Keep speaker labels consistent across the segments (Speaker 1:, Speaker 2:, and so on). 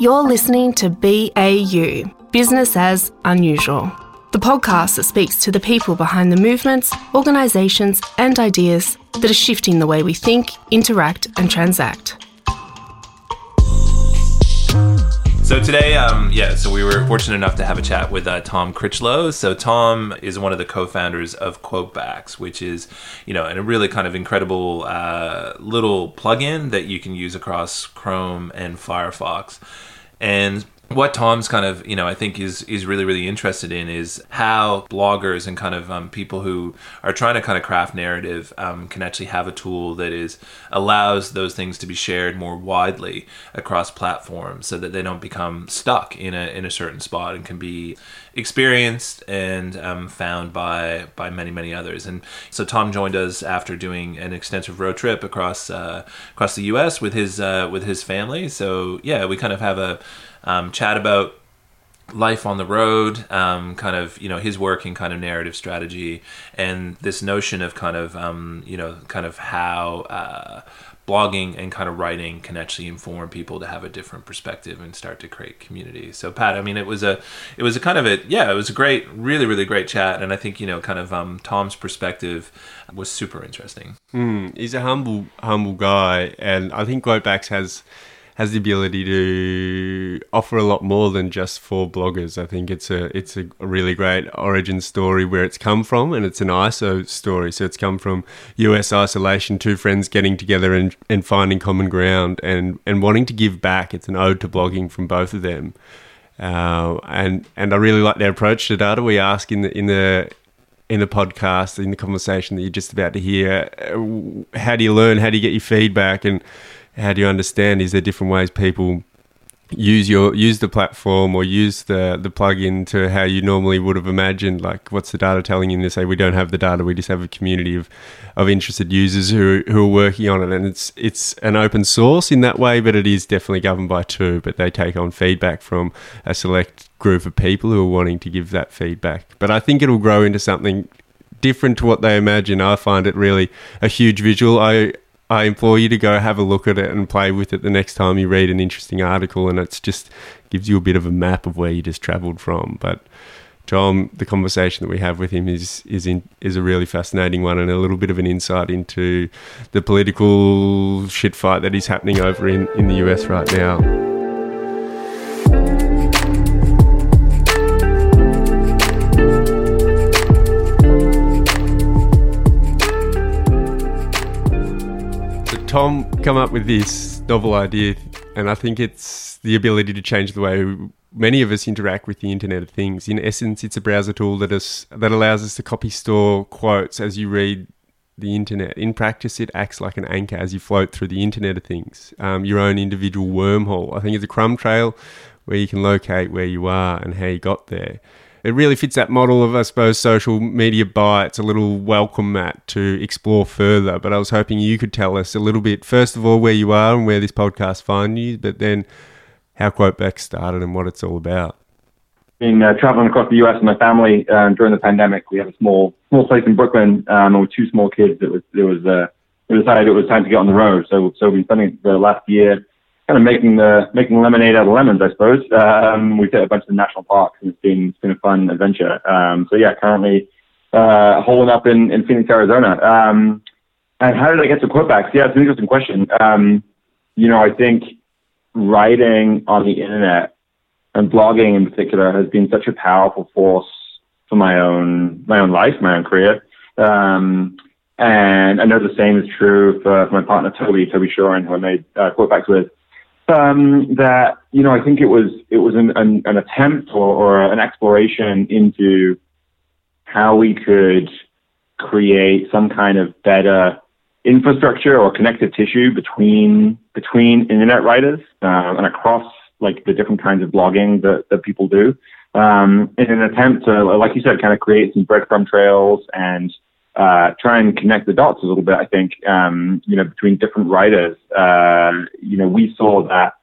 Speaker 1: You're listening to BAU, Business as Unusual, the podcast that speaks to the people behind the movements, organisations, and ideas that are shifting the way we think, interact, and transact.
Speaker 2: So today, um, yeah, so we were fortunate enough to have a chat with uh, Tom Critchlow. So Tom is one of the co-founders of Quotebacks, which is, you know, a really kind of incredible uh, little plugin that you can use across Chrome and Firefox. And what Tom's kind of, you know, I think is is really really interested in is how bloggers and kind of um, people who are trying to kind of craft narrative um, can actually have a tool that is allows those things to be shared more widely across platforms, so that they don't become stuck in a in a certain spot and can be experienced and um, found by by many many others. And so Tom joined us after doing an extensive road trip across uh, across the U.S. with his uh, with his family. So yeah, we kind of have a um, chat about life on the road, um, kind of you know his work in kind of narrative strategy, and this notion of kind of um, you know kind of how uh, blogging and kind of writing can actually inform people to have a different perspective and start to create community. So Pat, I mean, it was a it was a kind of a yeah, it was a great, really really great chat, and I think you know kind of um, Tom's perspective was super interesting.
Speaker 3: Mm, he's a humble humble guy, and I think Quotebacks has has the ability to offer a lot more than just for bloggers. I think it's a it's a really great origin story where it's come from, and it's an ISO story. So it's come from US isolation, two friends getting together and, and finding common ground and and wanting to give back. It's an ode to blogging from both of them. Uh, and and I really like their approach to data. We ask in the in the in the podcast, in the conversation that you're just about to hear, uh, how do you learn? How do you get your feedback? And how do you understand? Is there different ways people use your use the platform or use the the plugin to how you normally would have imagined? Like, what's the data telling you? They say we don't have the data. We just have a community of of interested users who who are working on it, and it's it's an open source in that way, but it is definitely governed by two. But they take on feedback from a select group of people who are wanting to give that feedback. But I think it'll grow into something different to what they imagine. I find it really a huge visual. I I implore you to go have a look at it and play with it the next time you read an interesting article, and it's just gives you a bit of a map of where you just travelled from. But Tom, the conversation that we have with him is is in, is a really fascinating one, and a little bit of an insight into the political shit fight that is happening over in, in the US right now. Tom come up with this novel idea, and I think it's the ability to change the way many of us interact with the Internet of Things. In essence, it's a browser tool that is that allows us to copy store quotes as you read the internet. In practice, it acts like an anchor as you float through the Internet of Things, um, your own individual wormhole. I think it's a crumb trail where you can locate where you are and how you got there it really fits that model of, I suppose, social media bites, a little welcome mat to explore further. But I was hoping you could tell us a little bit, first of all, where you are and where this podcast finds you, but then how Quoteback started and what it's all about.
Speaker 4: Been uh, traveling across the U.S. with my family um, during the pandemic. We have a small small place in Brooklyn, um, with two small kids. It was it was uh, we decided it was time to get on the road. So so we've been spending the last year kind of making the making lemonade out of lemons, I suppose. Um, we've hit a bunch of national parks, and it's been it's been a fun adventure. Um, so yeah, currently uh, holding up in, in Phoenix, Arizona. Um, and how did I get to Quotebacks? Yeah, it's an interesting question. Um, you know, I think writing on the internet and blogging in particular has been such a powerful force for my own my own life, my own career. Um, and I know the same is true for, my partner Toby, Toby Shorin, who I made uh, Quotebacks with um, that you know I think it was it was an, an, an attempt or, or, an exploration into how we could create some kind of better infrastructure or connective tissue between between internet writers uh, and across like the different kinds of blogging that, that people do um, in an attempt to like you said kind of create some breadcrumb trails and uh, try and connect the dots a little bit. I think um, you know between different writers. Uh, you know, we saw that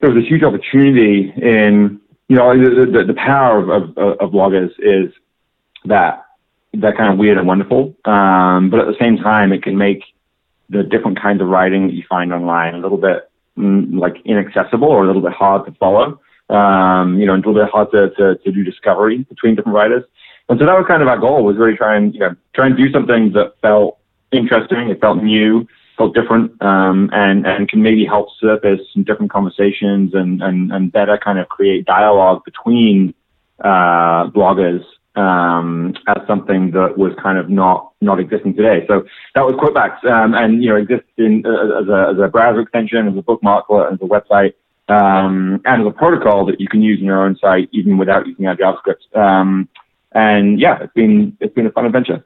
Speaker 4: there was a huge opportunity in you know the, the, the power of, of, of bloggers is that they're kind of weird and wonderful, um, but at the same time, it can make the different kinds of writing that you find online a little bit mm, like inaccessible or a little bit hard to follow. Um, you know, a little bit hard to, to, to do discovery between different writers. And so that was kind of our goal was really try and, you know, try and do something that felt interesting, it felt new, felt different, um, and, and can maybe help surface some different conversations and, and, and better kind of create dialogue between, uh, bloggers um, as something that was kind of not not existing today. So that was Quotebacks, um, and you know exists in, uh, as, a, as a browser extension, as a bookmark, as a website, um, and as a protocol that you can use in your own site even without using our JavaScript. Um, and yeah, it's been it's been a fun adventure.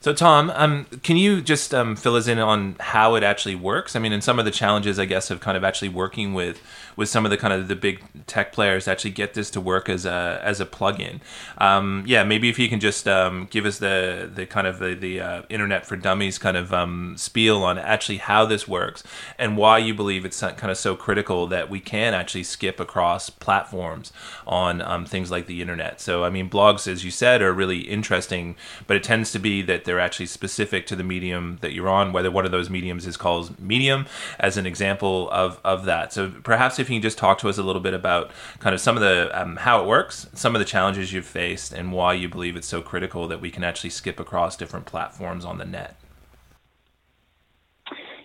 Speaker 2: So, Tom, um, can you just um, fill us in on how it actually works? I mean, and some of the challenges, I guess, of kind of actually working with with some of the kind of the big tech players actually get this to work as a as a plugin. Um, yeah, maybe if you can just um, give us the the kind of the, the uh, Internet for Dummies kind of um, spiel on actually how this works and why you believe it's kind of so critical that we can actually skip across platforms on um, things like the internet. So, I mean, blogs, as you said, are really interesting, but it tends to be that they're actually specific to the medium that you're on, whether one of those mediums is called Medium as an example of, of that. So perhaps if you can just talk to us a little bit about kind of some of the um, how it works, some of the challenges you've faced, and why you believe it's so critical that we can actually skip across different platforms on the net.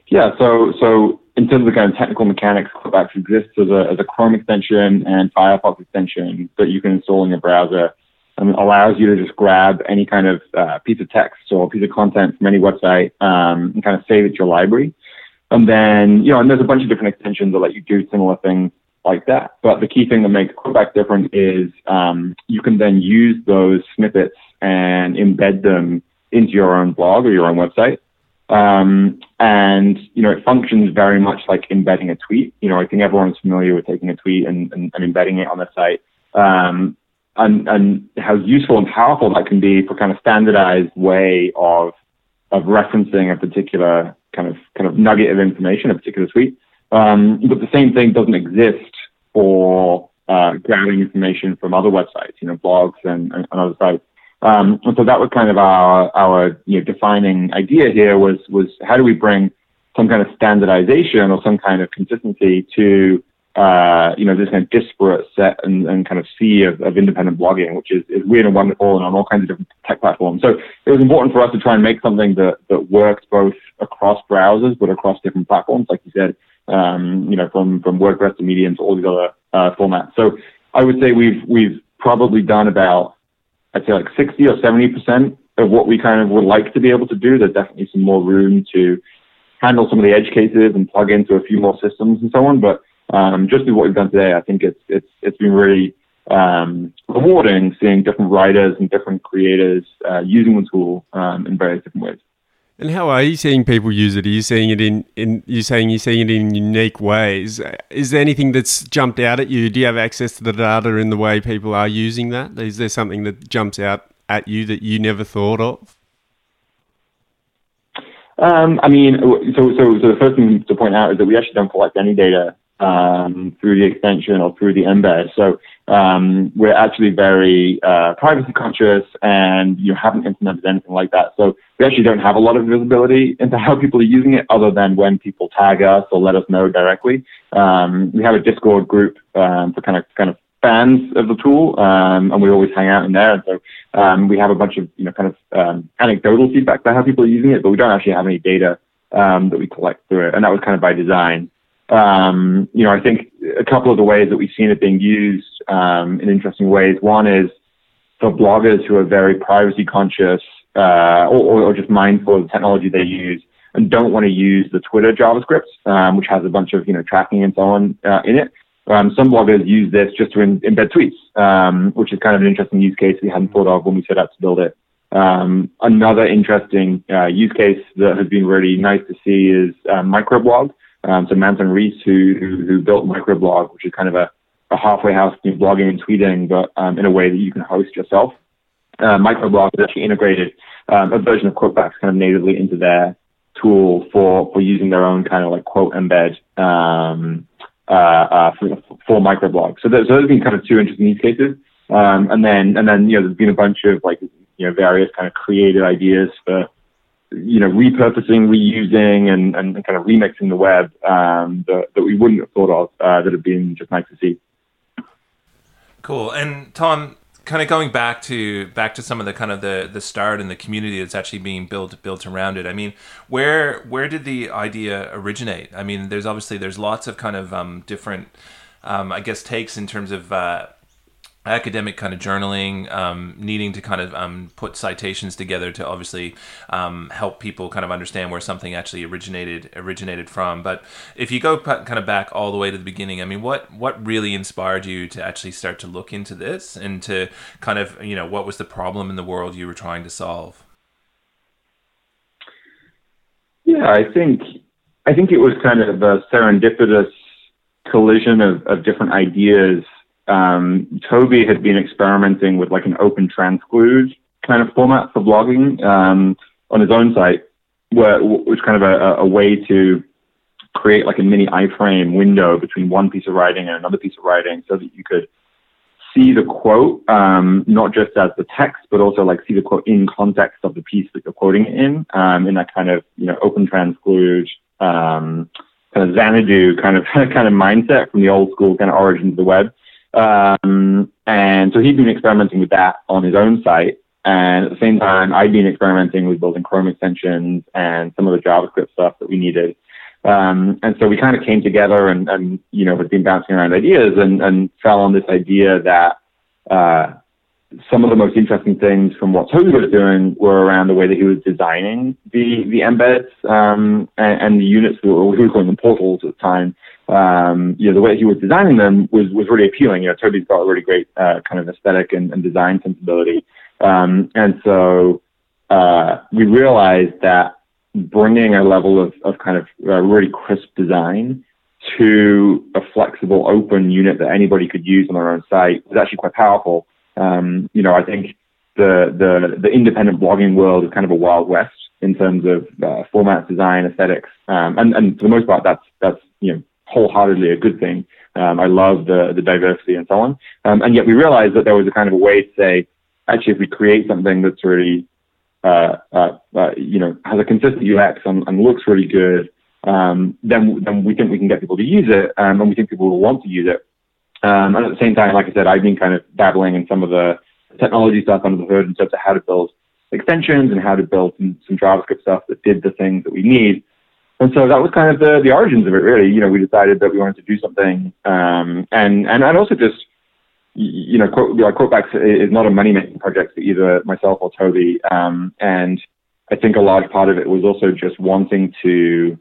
Speaker 4: Yeah, so so in terms of kind of technical mechanics, Quotebacks exists as a, as a Chrome extension and Firefox extension that you can install in your browser it allows you to just grab any kind of uh, piece of text or piece of content from any website um, and kind of save it to your library. And then, you know, and there's a bunch of different extensions that let you do similar things like that. But the key thing that makes Quoteback different is um, you can then use those snippets and embed them into your own blog or your own website. Um, and, you know, it functions very much like embedding a tweet. You know, I think everyone's familiar with taking a tweet and, and, and embedding it on the site. Um, and, and how useful and powerful that can be for kind of standardized way of of referencing a particular kind of kind of nugget of information, a particular tweet. Um, but the same thing doesn't exist for uh, grabbing information from other websites, you know, blogs and, and, and other sites. Um, and so that was kind of our our you know, defining idea here was was how do we bring some kind of standardization or some kind of consistency to uh, you know, this kind of disparate set and, and kind of sea of, of independent blogging, which is, is weird and wonderful and on all kinds of different tech platforms. So it was important for us to try and make something that, that works both across browsers, but across different platforms, like you said, um, you know, from, from WordPress to Medium to all these other uh, formats. So I would say we've, we've probably done about, I'd say like 60 or 70% of what we kind of would like to be able to do. There's definitely some more room to handle some of the edge cases and plug into a few more systems and so on. But um, just with what we've done today, I think it's it's it's been really um, rewarding seeing different writers and different creators uh, using the tool um, in various different ways.
Speaker 3: And how are you seeing people use it? Are you seeing it in, in you're saying you're seeing it in unique ways? Is there anything that's jumped out at you? Do you have access to the data in the way people are using that? Is there something that jumps out at you that you never thought of?
Speaker 4: Um, I mean, so, so, so the first thing to point out is that we actually don't collect any data um, through the extension or through the embed. So um, we're actually very uh, privacy conscious and you haven't implemented anything like that. So we actually don't have a lot of visibility into how people are using it other than when people tag us or let us know directly. Um, we have a Discord group um, for kind of kind of fans of the tool, um, and we always hang out in there. And so um, we have a bunch of you know kind of um, anecdotal feedback about how people are using it, but we don't actually have any data um, that we collect through it, and that was kind of by design. Um, you know, I think a couple of the ways that we've seen it being used um, in interesting ways. One is for bloggers who are very privacy conscious uh, or, or, just mindful of the technology they use and don't want to use the Twitter JavaScript, um, which has a bunch of you know tracking and so on uh, in it. Um, some bloggers use this just to in, embed tweets, um, which is kind of an interesting use case we hadn't thought of when we set out to build it. Um, another interesting uh, use case that has been really nice to see is uh, microblog. Um, so Manton Reece, who, who, who built Microblog, which is kind of a, a halfway house between blogging and tweeting, but um, in a way that you can host yourself. Uh, Microblog has actually integrated um, a version of Quotebacks kind of natively into their tool for, for using their own kind of like quote embed um, uh, uh, for, for microblog. So, so those have been kind of two interesting use cases. Um, and then, and then, you know, there's been a bunch of like, you know, various kind of creative ideas for you know, repurposing, reusing, and, and kind of remixing the web um, that, that we wouldn't have thought of uh, that have been just nice to see.
Speaker 2: Cool. And Tom, kind of going back to back to some of the kind of the the start and the community that's actually being built built around it. I mean, where where did the idea originate? I mean, there's obviously there's lots of kind of um, different, um, I guess, takes in terms of. Uh, academic kind of journaling, um, needing to kind of um, put citations together to obviously um, help people kind of understand where something actually originated originated from. But if you go p- kind of back all the way to the beginning, I mean, what what really inspired you to actually start to look into this and to kind of you know what was the problem in the world you were trying to solve?
Speaker 4: Yeah, I think I think it was kind of a serendipitous collision of, of different ideas um, Toby had been experimenting with like an open transclude kind of format for blogging um, on his own site, where which kind of a, a, way to create like a mini iframe window between one piece of writing and another piece of writing, so that you could see the quote um, not just as the text, but also like see the quote in context of the piece that you're quoting it in, um, in that kind of you know open transclude. Um, kind of Xanadu kind of kind of mindset from the old school kind of origins of the web. Um, and so he'd been experimenting with that on his own site. And at the same time, I'd been experimenting with building Chrome extensions and some of the JavaScript stuff that we needed. Um, and so we kind of came together and, and, you know, we'd been bouncing around ideas and, and fell on this idea that, uh, some of the most interesting things from what Toby was doing were around the way that he was designing the the embeds um, and, and, the units, or he was calling them portals at the time. Um, you know, the way he was designing them was was really appealing. You know, Toby's got a really great uh, kind of aesthetic and, and design sensibility, um, and so uh, we realized that bringing a level of, of kind of uh, really crisp design to a flexible, open unit that anybody could use on their own site was actually quite powerful. Um, you know, I think the, the, the independent blogging world is kind of a wild west in terms of uh, format design, aesthetics, um, and, and for the most part, that's that's you know wholeheartedly a good thing. Um, I love the the diversity and so on, um, and yet we realized that there was a kind of a way to say, actually, if we create something that's really uh, uh, uh, you know has a consistent UX and, and looks really good, um, then then we think we can get people to use it, um, and we think people will want to use it. Um, and at the same time, like I said, I've been kind of dabbling in some of the technology stuff under the hood in terms of how to build extensions and how to build some, some JavaScript stuff that did the things that we need. And so that was kind of the, the origins of it, really. You know, we decided that we wanted to do something, um, and and and also just, you know, quote, like Quotebacks is not a money making project for either myself or Toby, um, and I think a large part of it was also just wanting to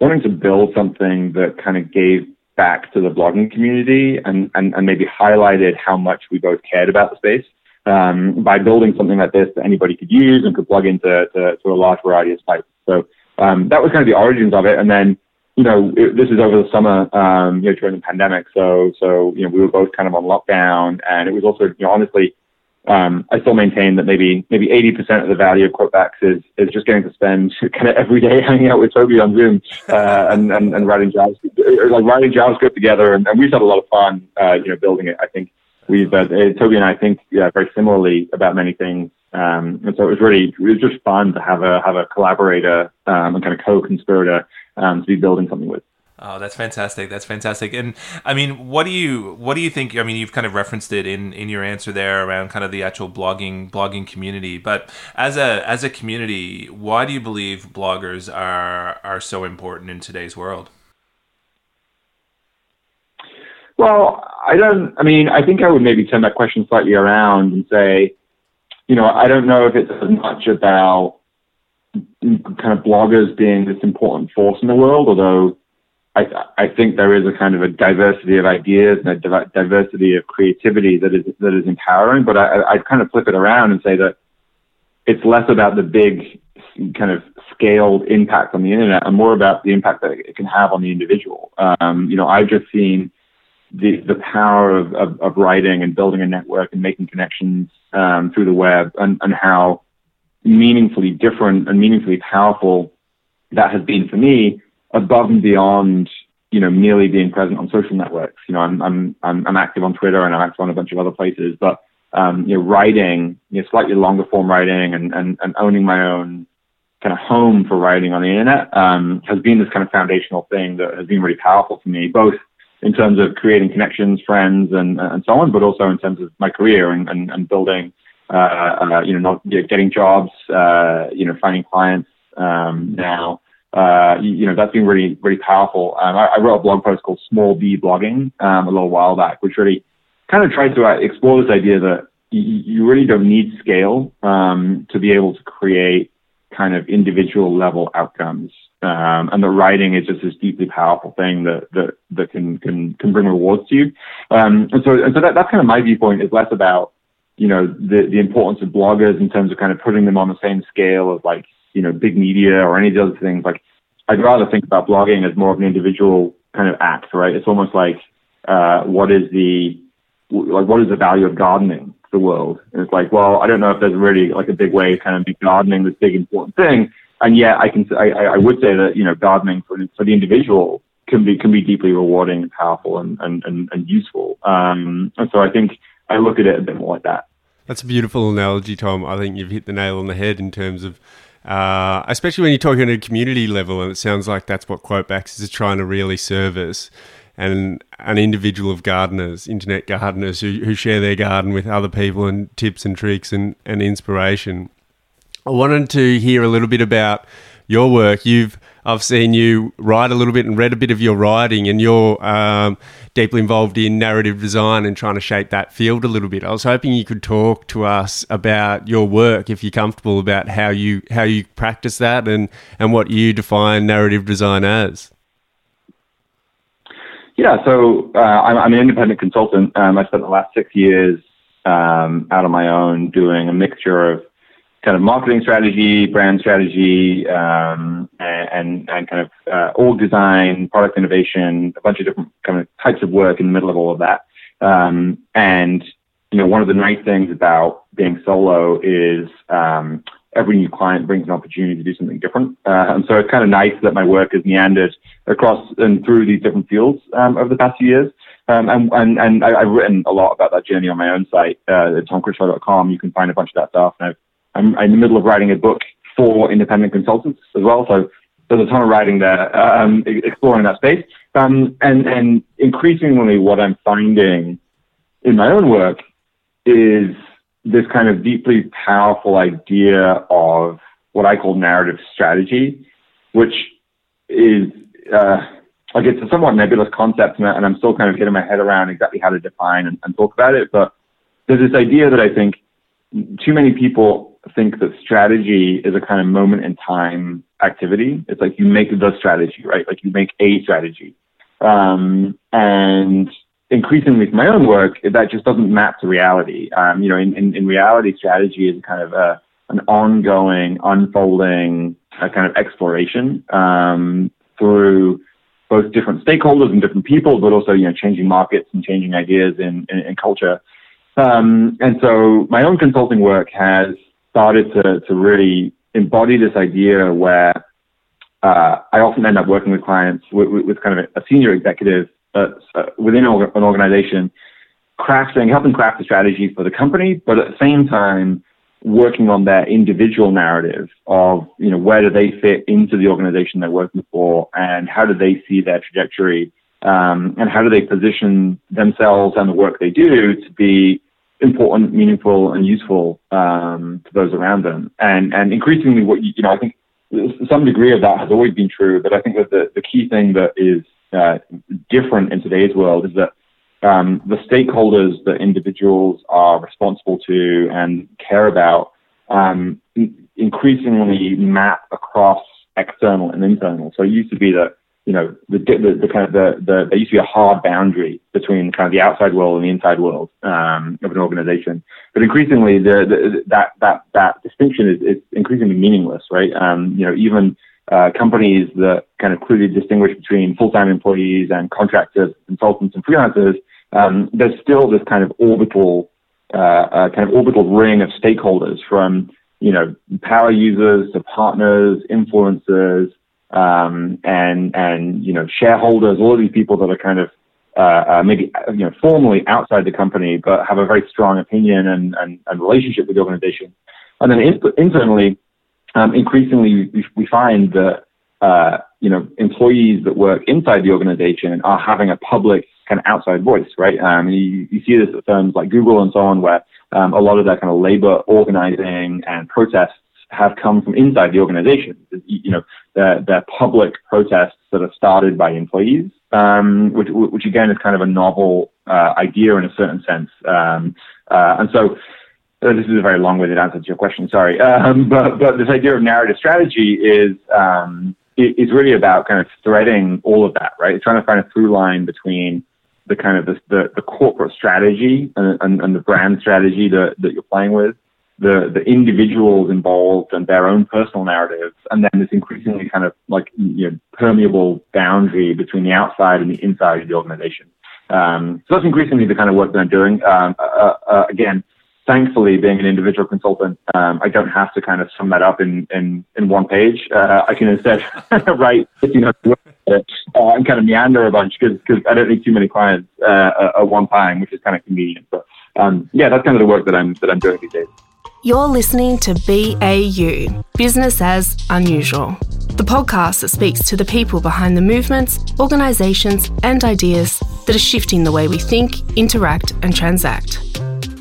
Speaker 4: wanting to build something that kind of gave back to the blogging community and, and, and maybe highlighted how much we both cared about the space um, by building something like this that anybody could use and could plug into to, to a large variety of sites. So um, that was kind of the origins of it. And then, you know, it, this is over the summer, um, you know, during the pandemic. So, so, you know, we were both kind of on lockdown and it was also, you know, honestly, um, I still maintain that maybe maybe 80% of the value of Quotebacks is is just getting to spend kind of every day hanging out with Toby on Zoom uh, and, and, and writing JavaScript, like writing JavaScript together, and, and we've had a lot of fun, uh, you know, building it. I think we've uh, Toby and I think yeah, very similarly about many things, um, and so it was really it was just fun to have a have a collaborator um, and kind of co-conspirator um, to be building something with.
Speaker 2: Oh, that's fantastic. That's fantastic. And I mean, what do you what do you think? I mean, you've kind of referenced it in in your answer there around kind of the actual blogging blogging community. But as a as a community, why do you believe bloggers are are so important in today's world?
Speaker 4: Well, I don't. I mean, I think I would maybe turn that question slightly around and say, you know, I don't know if it's as much about kind of bloggers being this important force in the world, although I, I think there is a kind of a diversity of ideas and a diversity of creativity that is that is empowering. But I, I'd kind of flip it around and say that it's less about the big kind of scaled impact on the internet and more about the impact that it can have on the individual. Um, you know, I've just seen the the power of, of, of, writing and building a network and making connections um, through the web and, and how meaningfully different and meaningfully powerful that has been for me above and beyond, you know, merely being present on social networks. You know, I'm I'm I'm, I'm active on Twitter and I'm active on a bunch of other places, but um, you know, writing, you know, slightly longer form writing and, and, and owning my own kind of home for writing on the internet um, has been this kind of foundational thing that has been really powerful for me, both in terms of creating connections, friends, and and so on, but also in terms of my career and and, and building, uh, uh, you know, not you know, getting jobs, uh, you know, finding clients um, now. Uh, you, know, that's been really, really powerful. Um, I, I, wrote a blog post called Small B Blogging um, a little while back, which really kind of tried to uh, explore this idea that you, you really don't need scale um, to be able to create kind of individual level outcomes. Um, and the writing is just this deeply powerful thing that that that can can can bring rewards to you. Um, and so and so that, that's kind of my viewpoint is less about you know the the importance of bloggers in terms of kind of putting them on the same scale as like you know big media or any of the other things. Like I'd rather think about blogging as more of an individual kind of act, right? It's almost like uh, what is the like what is the value of gardening to the world. And it's like, well, I don't know if there's really like a big way to kind of be gardening this big important thing. And yet I can, I, I would say that, you know, gardening for, for the individual can be, can be deeply rewarding and powerful and, and, and, and useful. Um, and so I think I look at it a bit more like that.
Speaker 3: That's a beautiful analogy, Tom. I think you've hit the nail on the head in terms of, uh, especially when you're talking at a community level, and it sounds like that's what Quotebacks is trying to really service and an individual of gardeners, internet gardeners who, who share their garden with other people and tips and tricks and, and inspiration. I wanted to hear a little bit about your work. You've I've seen you write a little bit and read a bit of your writing, and you're um, deeply involved in narrative design and trying to shape that field a little bit. I was hoping you could talk to us about your work, if you're comfortable, about how you how you practice that and and what you define narrative design as.
Speaker 4: Yeah, so uh, I'm, I'm, an independent consultant. Um, I spent the last six years um, out on my own doing a mixture of kind of marketing strategy, brand strategy, um, and, and kind of uh, org design, product innovation, a bunch of different kind of types of work in the middle of all of that. Um, and you know, one of the nice things about being solo is um, every new client brings an opportunity to do something different. Uh, and so it's kind of nice that my work has meandered across and through these different fields um, over the past few years. Um, and and, and I, have written a lot about that journey on my own site, uh, tomcritchlow.com. You can find a bunch of that stuff. And i am in the middle of writing a book for independent consultants as well. So there's a ton of writing there, um, exploring that space. Um, and, and increasingly what I'm finding in my own work is this kind of deeply powerful idea of what I call narrative strategy, which is uh, like it's a somewhat nebulous concept, and, I'm still kind of getting my head around exactly how to define and, and talk about it. But there's this idea that I think too many people think that strategy is a kind of moment in time activity. It's like you make the strategy, right? Like you make a strategy. Um, and increasingly from my own work, that just doesn't map to reality. Um, you know, in, in, in, reality, strategy is kind of a, an ongoing, unfolding uh, kind of exploration um, through both different stakeholders and different people, but also you know changing markets and changing ideas in culture. Um, and so my own consulting work has started to to really embody this idea where uh, I often end up working with clients with, with kind of a, senior executive uh, within an organization, crafting, helping craft the strategy for the company, but at the same time, working on their individual narrative of, you know, where do they fit into the organization they're working for and how do they see their trajectory um, and how do they position themselves and the work they do to be important, meaningful, and useful um, to those around them. And and increasingly, what you, you know, I think some degree of that has always been true, but I think that the, the key thing that is uh, different in today's world is that um, the stakeholders that individuals are responsible to and care about um, increasingly map across external and internal. So it used to be that you know the, the, the kind of the, the there used to be a hard boundary between kind of the outside world and the inside world um, of an organization, but increasingly the, the that that that distinction is, is increasingly meaningless, right? Um, you know even uh, companies that kind of clearly distinguish between full-time employees and contractors, consultants, and freelancers, um, there's still this kind of orbital, uh, uh, kind of orbital ring of stakeholders from you know power users to partners, influencers, um, and and you know shareholders, all of these people that are kind of uh, uh, maybe you know formally outside the company, but have a very strong opinion and, and, and relationship with the organization. And then in, internally, um, increasingly we, we find that uh, you know employees that work inside the organization are having a public kind of outside voice, right? Um, you, you see this at firms like Google and so on, where um, a lot of that kind of labor organizing and protests have come from inside the organization. You know, they're, they're public protests that are started by employees, um, which, which again is kind of a novel uh, idea in a certain sense. Um, uh, and so uh, this is a very long-winded answer to your question. Sorry, um, but but this idea of narrative strategy is um, really about kind of threading all of that, right? It's trying to find a through line between the kind of the, the, the corporate strategy and, and, and, the brand strategy that, that you're playing with, the, the individuals involved and their own personal narratives, and then this increasingly kind of like you know, permeable boundary between the outside and the inside of the organization. Um, so that's increasingly the kind of work that I'm doing. Um, uh, uh, again, thankfully, being an individual consultant, um, I don't have to kind of sum that up in in, in one page. Uh, I can instead write, you know, uh, and kind of meander a bunch because I don't need too many clients uh, at one time, which is kind of convenient. But um, yeah, that's kind of the work that I'm that I'm doing these days.
Speaker 1: You're listening to BAU, Business as Unusual, the podcast that speaks to the people behind the movements, organisations, and ideas that are shifting the way we think, interact, and transact.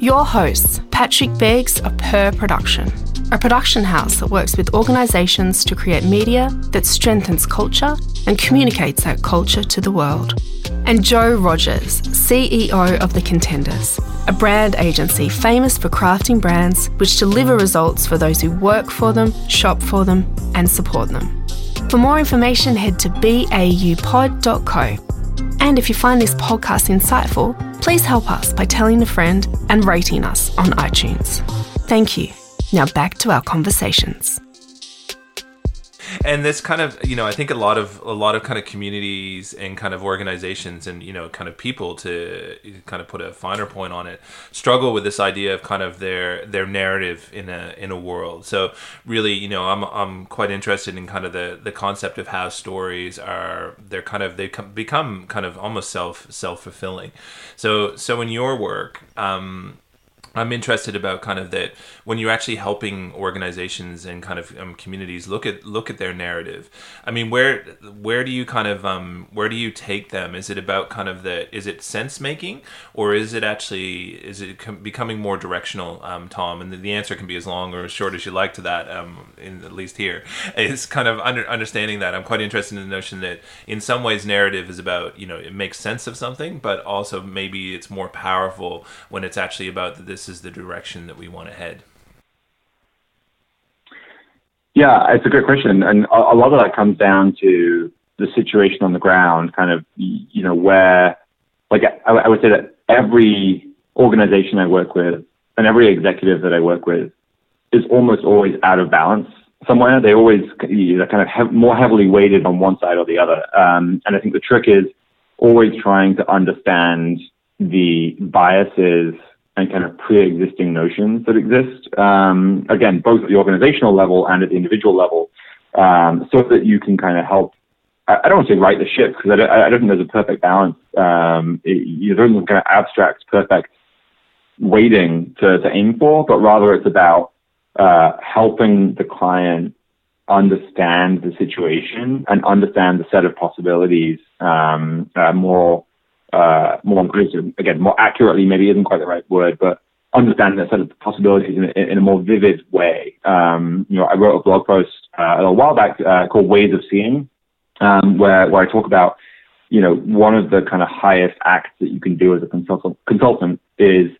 Speaker 1: Your hosts, Patrick Beggs of Per Production, a production house that works with organisations to create media that strengthens culture and communicates that culture to the world. And Joe Rogers, CEO of The Contenders, a brand agency famous for crafting brands which deliver results for those who work for them, shop for them, and support them. For more information, head to baupod.co and if you find this podcast insightful, please help us by telling a friend and rating us on iTunes. Thank you. Now back to our conversations.
Speaker 2: And this kind of you know i think a lot of a lot of kind of communities and kind of organizations and you know kind of people to kind of put a finer point on it struggle with this idea of kind of their their narrative in a in a world. So really you know i'm i'm quite interested in kind of the the concept of how stories are they're kind of they become kind of almost self self-fulfilling. So so in your work um I'm interested about kind of that when you're actually helping organizations and kind of um, communities look at look at their narrative. I mean, where where do you kind of um, where do you take them? Is it about kind of the is it sense making or is it actually is it com- becoming more directional, um, Tom? And the, the, answer can be as long or as short as you like to that. Um, in at least here is kind of under, understanding that. I'm quite interested in the notion that in some ways narrative is about you know it makes sense of something, but also maybe it's more powerful when it's actually about this this is the direction that we want to head?
Speaker 4: Yeah, it's a great question, and a, lot of that comes down to the situation on the ground, kind of you know where, like I, would say that every organization I work with and every executive that I work with is almost always out of balance somewhere. They always they're kind of more heavily weighted on one side or the other. Um, and I think the trick is always trying to understand the biases and kind of pre-existing notions that exist. Um, again, both at the organizational level and at the individual level, um, so that you can kind of help. I, don't want to say right the ship because I don't, I don't think there's a perfect balance. Um, it, there isn't kind of abstract, perfect weighting to, to aim for, but rather it's about uh, helping the client understand the situation and understand the set of possibilities um, uh, more uh, more again, more accurately, maybe isn't quite the right word, but understanding the set of possibilities in, in, a more vivid way. Um, you know, I wrote a blog post uh, a while back uh, called Ways of Seeing, um, where, where I talk about, you know, one of the kind of highest acts that you can do as a consultant, consultant is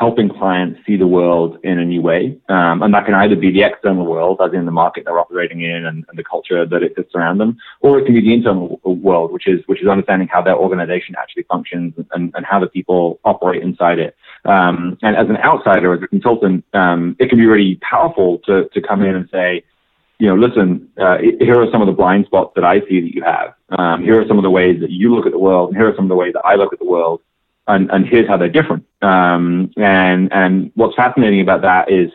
Speaker 4: helping clients see the world in a new way. Um, and that can either be the external world, as in the market they're operating in and, and, the culture that exists around them, or it can be the internal world, which is which is understanding how their organization actually functions and, and how the people operate inside it. Um, and as an outsider, as a consultant, um, it can be really powerful to to come in and say, you know, listen, uh, here are some of the blind spots that I see that you have. Um, here are some of the ways that you look at the world, and here are some of the ways that I look at the world and, and here's how they're different. Um, and and what's fascinating about that is,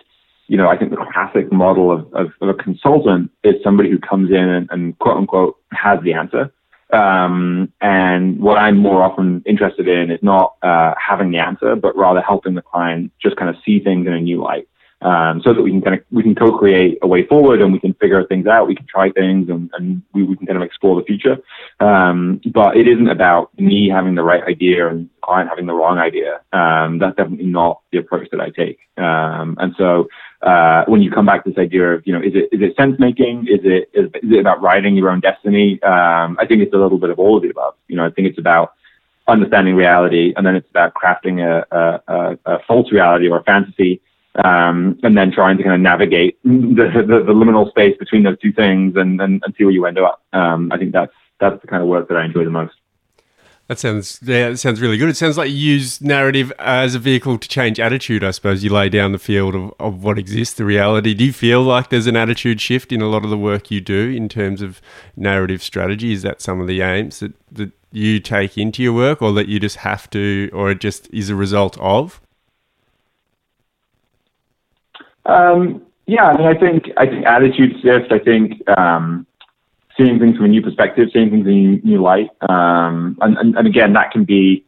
Speaker 4: you know, I think the classic model of, of, of a consultant is somebody who comes in and, and quote unquote has the answer. Um, and what I'm more often interested in is not uh, having the answer, but rather helping the client just kind of see things in a new light. Um, so that we can kind of we can co-create a way forward and we can figure things out. We can try things and, and we, we can kind of explore the future. Um, but it isn't about me having the right idea and the client having the wrong idea. Um, that's definitely not the approach that I take. Um, and so uh, when you come back to this idea of you know is it is it sense making? Is it is, is it about writing your own destiny? Um, I think it's a little bit of all of the above. You know, I think it's about understanding reality, and then it's about crafting a, a, a, a false reality or a fantasy um, and then trying to kind of navigate the, the, the, liminal space between those two things and, and, and see where you end up. Um, I think that's that's the kind of work that I enjoy the most.
Speaker 3: That sounds yeah, that sounds really good. It sounds like you use narrative as a vehicle to change attitude. I suppose you lay down the field of, of what exists, the reality. Do you feel like there's an attitude shift in a lot of the work you do in terms of narrative strategy? Is that some of the aims that, that you take into your work, or that you just have to, or it just is a result of?
Speaker 4: Um, yeah, I mean, I think I think attitude shift. I think um, seeing things from a new perspective, seeing things in a new light, um, and, and, and again, that can be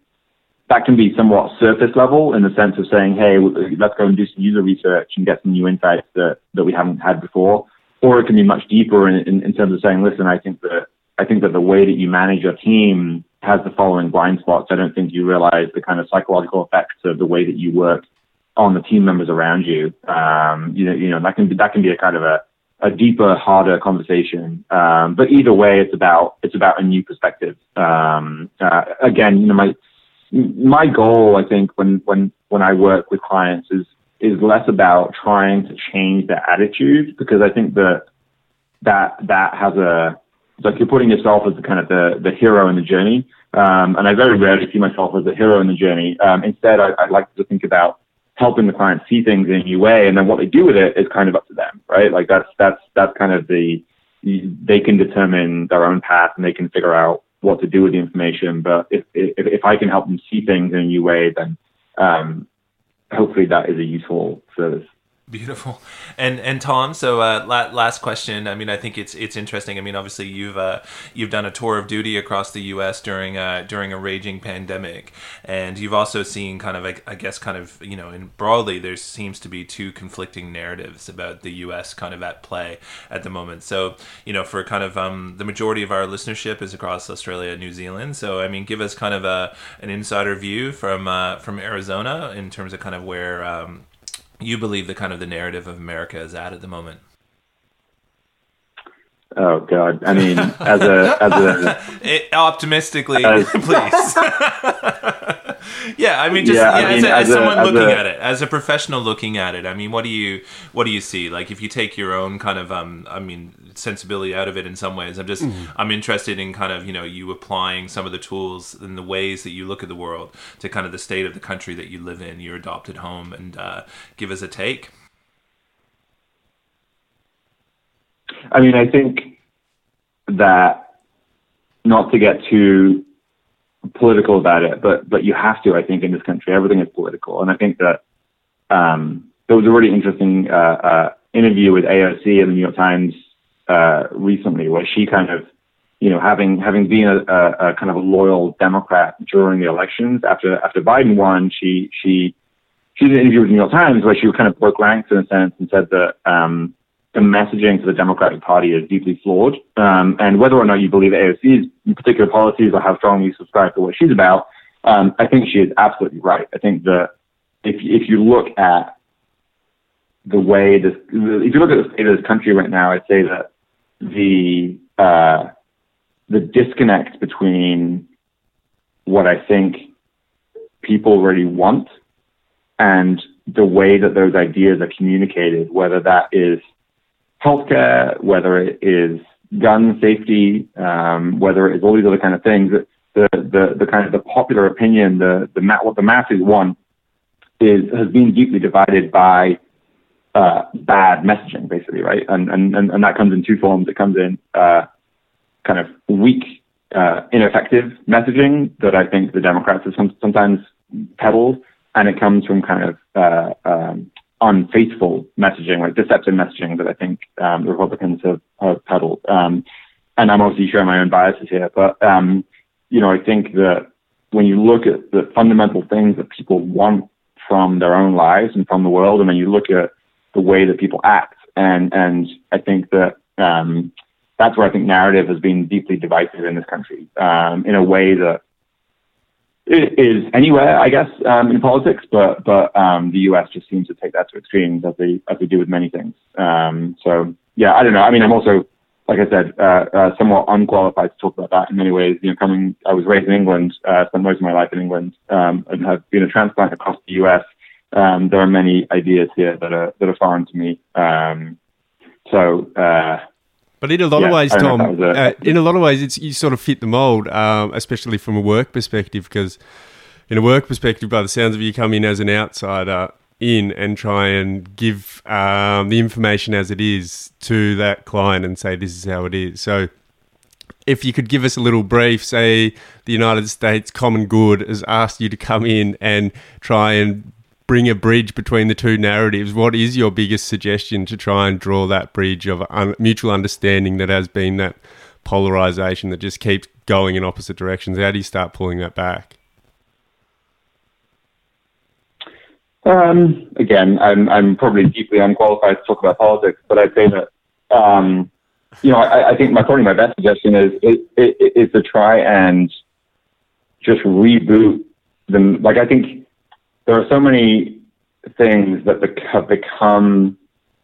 Speaker 4: that can be somewhat surface level in the sense of saying, hey, let's go and do some user research and get some new insights that that we haven't had before, or it can be much deeper in, in, in terms of saying, listen, I think that I think that the way that you manage your team has the following blind spots. I don't think you realize the kind of psychological effects of the way that you work on the team members around you. Um, you know, you know that can be, that can be a kind of a, a deeper, harder conversation. Um, but either way, it's about it's about a new perspective. Um, uh, again, you know, my my goal, I think, when when when I work with clients is is less about trying to change their attitude because I think that that that has a like you're putting yourself as the kind of the, the hero in the journey. Um, and I very rarely see myself as a hero in the journey. Um, instead, I, I like to think about helping the client see things in a new way, and then what they do with it is kind of up to them, right? Like that's that's that's kind of the they can determine their own path and they can figure out what to do with the information. But if if, if I can help them see things in a new way, then um, hopefully that is a useful service.
Speaker 2: Beautiful, and and Tom. So uh, la- last question. I mean, I think it's it's interesting. I mean, obviously you've uh, you've done a tour of duty across the U.S. during uh, during a raging pandemic, and you've also seen kind of I, I guess kind of you know, in broadly there seems to be two conflicting narratives about the U.S. kind of at play at the moment. So you know, for kind of um, the majority of our listenership is across Australia, and New Zealand. So I mean, give us kind of a an insider view from uh, from Arizona in terms of kind of where. Um, you believe the kind of the narrative of America is at at the moment?
Speaker 4: Oh God! I mean, as a as a
Speaker 2: it, optimistically, as, please. yeah, I mean, just yeah, yeah I mean, as, a, as, as, someone looking a, at it, as a professional looking at it. I mean, what do you what do you see? Like, if you take your own kind of, um, I mean, sensibility out of it in some ways. I'm just mm-hmm. I'm interested in kind of you know you applying some of the tools and the ways that you look at the world to kind of the state of the country that you live in, your adopted home, and uh, give us a take.
Speaker 4: I mean, I think that not to get too political about it, but but you have to. I think in this country, everything is political, and I think that um, there was a really interesting uh, uh, interview with AOC in the New York Times uh, recently, where she kind of, you know, having having been a, a, a, kind of a loyal Democrat during the elections after after Biden won, she she she did an interview with the New York Times where she kind of broke ranks in a sense and said that um, the messaging to the Democratic Party is deeply flawed, um, and whether or not you believe AOC's particular policies or how strongly you subscribe to what she's about, um, I think she is absolutely right. I think that if if you look at the way this, if you look at the state of this country right now, I'd say that the uh, the disconnect between what I think people really want and the way that those ideas are communicated, whether that is healthcare, whether it is gun safety, um, whether it is all these other kind of things, the, the, the kind of the popular opinion, the, the, what the masses want is, has been deeply divided by uh, bad messaging, basically, right? And, and, and, that comes in two forms. It comes in uh, kind of weak, uh, ineffective messaging that I think the Democrats have some, sometimes peddled, and it comes from kind of uh, um, unfaithful messaging, like deceptive messaging that I think um, the Republicans have, have peddled. Um, and I'm obviously sharing my own biases here, but um, you know, I think that when you look at the fundamental things that people want from their own lives and from the world, and then you look at the way that people act. And and I think that um, that's where I think narrative has been deeply divisive in this country um, in a way that is anywhere, I guess, um, in politics, but but um, the U.S. just seems to take that to extremes as they as they do with many things. Um, so yeah, I don't know. I mean, I'm also, like I said, uh, uh, somewhat unqualified to talk about that in many ways. You know, coming, I was raised in England, uh, spent most of my life in England, um, and have been a transplant across the U.S. Um, there are many ideas here that are that are foreign to me. Um, so uh,
Speaker 3: but in a lot yeah, of ways, Tom, uh, in a lot of ways, it's you sort of fit the mold, um, especially from a work perspective, because in a work perspective, by the sounds of you, come in as an outsider in and try and give um, the information as it is to that client and say this is how it is. So, if you could give us a little brief, say the United States Common Good has asked you to come in and try and bring a bridge between the two narratives, what is your biggest suggestion to try and draw that bridge of un- mutual understanding that has been that polarization that just keeps going in opposite directions? How do you start pulling that back?
Speaker 4: Um, again, I'm, I'm probably deeply unqualified to talk about politics, but I'd say that, um, you know, I, I, think my probably my best suggestion is, is, is to try and just reboot them. Like, I think there are so many things that have become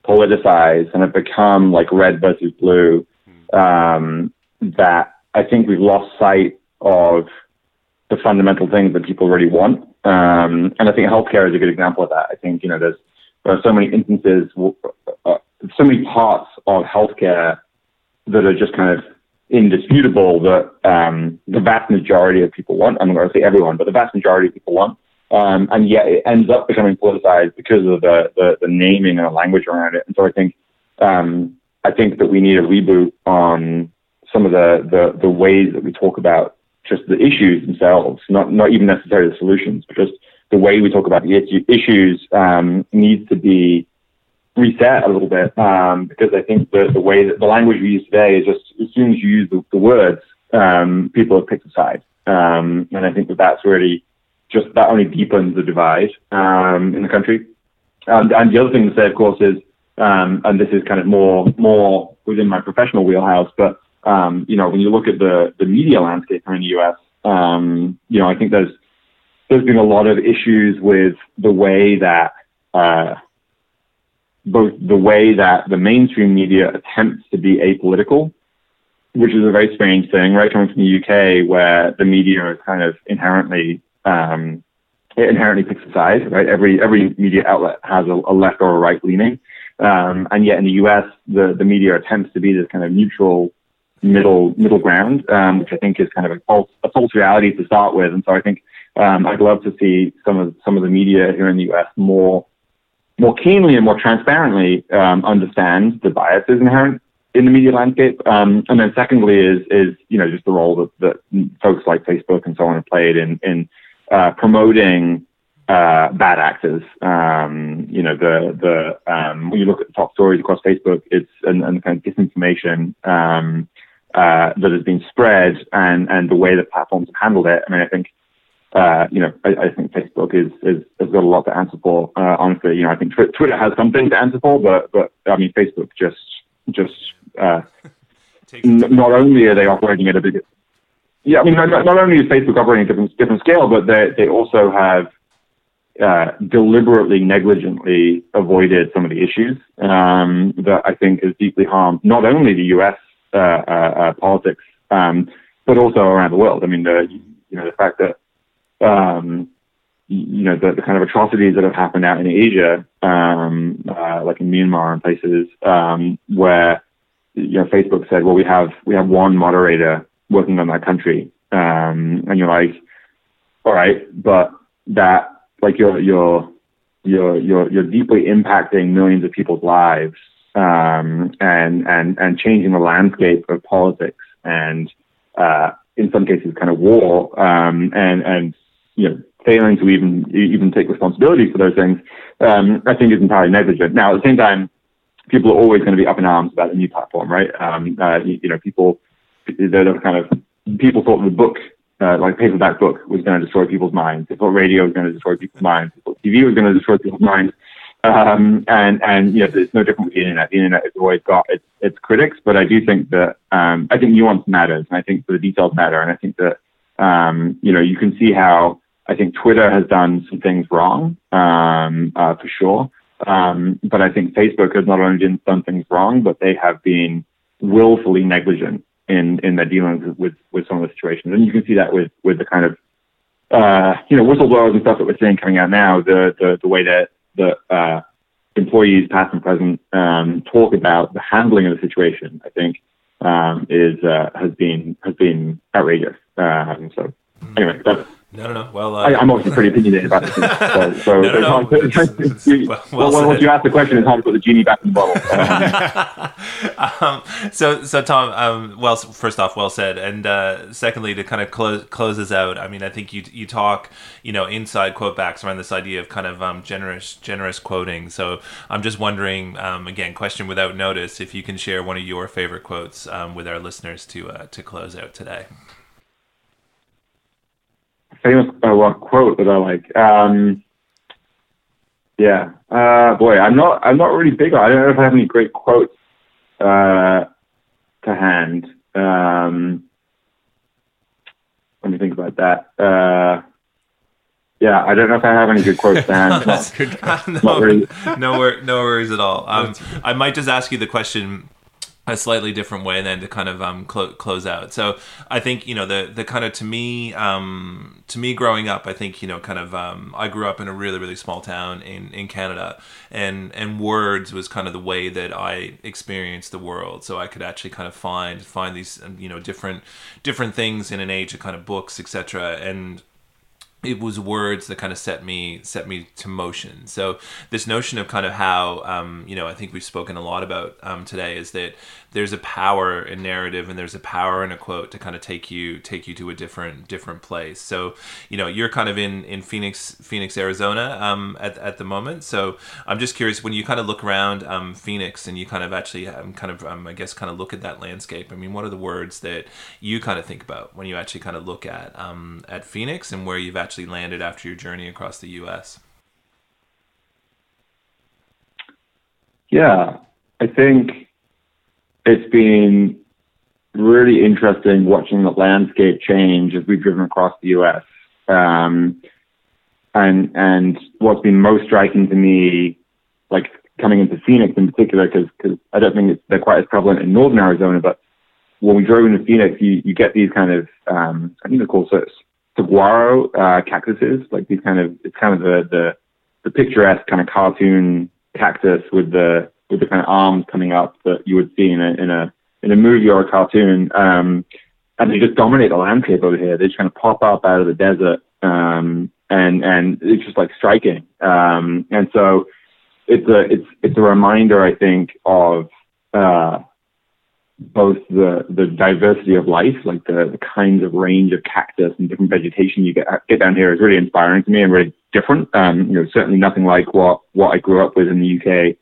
Speaker 4: politicized and have become like red versus blue um, that I think we've lost sight of the fundamental things that people really want. Um, and I think healthcare is a good example of that. I think you know there's there are so many instances, uh, so many parts of healthcare that are just kind of indisputable that um, the vast majority of people want. I'm not going to say everyone, but the vast majority of people want. Um, and yet it ends up becoming politicized because of the, the, the, naming and the language around it. And so I think um, I think that we need a reboot on some of the, the, the ways that we talk about just the issues themselves, not not even necessarily the solutions, but just the way we talk about the issues um, needs to be reset a little bit um, because I think the, the way that the language we use today is just as soon as you use the, the words, um, people have picked a side, um, and I think that that's really just that only deepens the divide um, in the country. And, and, the other thing to say, of course, is, um, and this is kind of more more within my professional wheelhouse, but um, you know, when you look at the the media landscape here in the U.S., um, you know, I think there's there's been a lot of issues with the way that uh, both the way that the mainstream media attempts to be apolitical, which is a very strange thing, right? Coming from the UK, where the media is kind of inherently um, it inherently picks a side, right? Every every media outlet has a, a left or a right leaning, um, and yet in the U.S., the the media attempts to be this kind of neutral middle middle ground, um, which I think is kind of a false a false reality to start with. And so I think um, I'd love to see some of some of the media here in the U.S. more more keenly and more transparently um, understand the biases inherent in the media landscape. Um, and then secondly is is you know just the role that, that folks like Facebook and so on have played in in uh, promoting uh, bad actors. Um, you know, the the um, when you look at the top stories across Facebook, it's and, and the kind of disinformation um, uh, that has been spread, and and the way that platforms have handled it. I mean, I think. Uh, you know, I, I, think Facebook is, is has got a lot to answer for. Uh, honestly, you know, I think Twitter has something to answer for, but but I mean, Facebook just just uh, n- not only are they operating at a bigger yeah, I mean, not, not only is Facebook operating at a different, different scale, but they, they also have uh, deliberately, negligently avoided some of the issues um, that I think has deeply harmed not only the U.S. Uh, uh, uh, politics, um, but also around the world. I mean, the you know the fact that um, you know the, the, kind of atrocities that have happened out in Asia, um, uh, like in Myanmar and places um, where you know Facebook said, well, we have we have one moderator working on that country. Um, and you're like, all right, but that like you're you're you're you're you're deeply impacting millions of people's lives um, and and and changing the landscape of politics and uh, in some cases kind of war um, and and you know failing to even even take responsibility for those things um, I think is entirely negligent. Now at the same time, people are always going to be up in arms about a new platform, right? Um, uh, you, you know people the kind of people thought the book, uh, like paperback book, was going to destroy people's minds. They thought radio was going to destroy people's minds. They thought TV was going to destroy people's minds. Um, and and you know, it's no different with the internet. The internet has always got its its critics, but I do think that um, I think nuance matters, and I think the details matter, and I think that um, you know you can see how I think Twitter has done some things wrong um, uh, for sure, um, but I think Facebook has not only done things wrong, but they have been willfully negligent in in their dealings with with some of the situations, and you can see that with with the kind of uh, you know whistleblowers and stuff that we're seeing coming out now. The the the way that the uh, employees, past and present, um, talk about the handling of the situation, I think, um, is uh, has been has been outrageous. Um, so anyway, that's
Speaker 2: no, no, no. Well, uh,
Speaker 4: I, am obviously pretty opinionated about this. So, so no, no, no. It's, you, well, well, well once you ask the question, it's hard to put the genie back in the
Speaker 2: bottle. um, so, so Tom, um, well, first off, well said, and uh, secondly, to kind of close close us out. I mean, I think you you talk, you know, inside Quotebacks around this idea of kind of um, generous generous quoting. So, I'm just wondering, um, again, question without notice, if you can share one of your favorite quotes um, with our listeners to uh, to close out today
Speaker 4: famous uh, quote that I like. Um, yeah, uh, boy, I'm not. I'm not really big on. I don't know if I have any great quotes uh, to hand. Um, let me think about that. Uh, yeah, I don't know if I have any good quotes to hand.
Speaker 2: No, really. no, wor- no worries at all. Um, I might just ask you the question a slightly different way than to kind of um, clo- close out. So I think you know the the kind of to me um, to me growing up, I think you know kind of um, I grew up in a really really small town in in Canada, and and words was kind of the way that I experienced the world. So I could actually kind of find find these um, you know different different things in an age of kind of books etc. And it was words that kind of set me set me to motion. So this notion of kind of how um, you know I think we've spoken a lot about um, today is that there's a power in narrative and there's a power in a quote to kind of take you take you to a different different place. So you know you're kind of in in Phoenix Phoenix Arizona um, at at the moment. So I'm just curious when you kind of look around um, Phoenix and you kind of actually um, kind of um, I guess kind of look at that landscape. I mean, what are the words that you kind of think about when you actually kind of look at um, at Phoenix and where you've actually landed after your journey across the U.S.?
Speaker 4: Yeah, I think it's been really interesting watching the landscape change as we've driven across the U.S. Um, and and what's been most striking to me, like coming into Phoenix in particular, because I don't think they're quite as prevalent in northern Arizona, but when we drove into Phoenix, you, you get these kind of um, I think they're called saguaro uh, cactuses, like these kind of it's kind of the the, the picturesque kind of cartoon cactus with the with the kind of arms coming up that you would see in a in a in a movie or a cartoon. Um, and they just dominate the landscape over here. They just kind of pop up out of the desert, um, and and it's just like striking. Um, and so it's a it's it's a reminder, I think, of uh, both the the diversity of life, like the, the kinds of range of cactus and different vegetation you get get down here is really inspiring to me and really different. Um, you know, certainly nothing like what what I grew up with in the UK.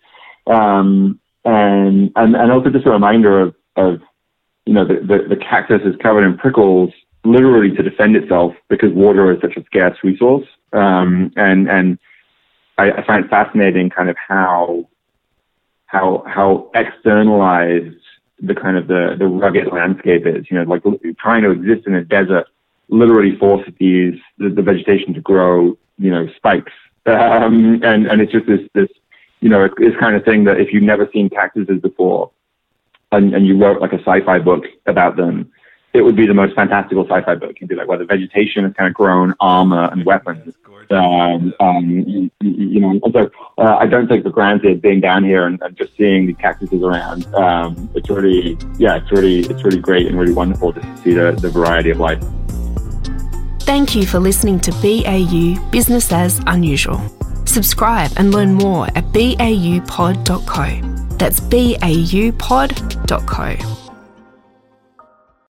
Speaker 4: Um, and, and, and also just a reminder of, of you know, the, the, the cactus is covered in prickles literally to defend itself because water is such a scarce resource. Um, and, and I, I find it fascinating kind of how, how, how externalized the kind of the, the rugged landscape is, you know, like trying to exist in a desert literally forces these, the, the vegetation to grow, you know, spikes. Um, and, and it's just this, this you know, it's, it's kind of thing that if you've never seen cactuses before and, and you wrote like a sci-fi book about them, it would be the most fantastical sci-fi book. You'd be like, well, the vegetation has kind of grown armor and weapons. Um, um, you, you, know, and so uh, I don't take for granted being down here and, and just seeing the cactuses around. Um, it's really, yeah, it's really, it's really great and really wonderful just to see the, the variety of life.
Speaker 1: Thank you for listening to BAU Business as Unusual. Subscribe and learn more at baupod.co. That's baupod.co.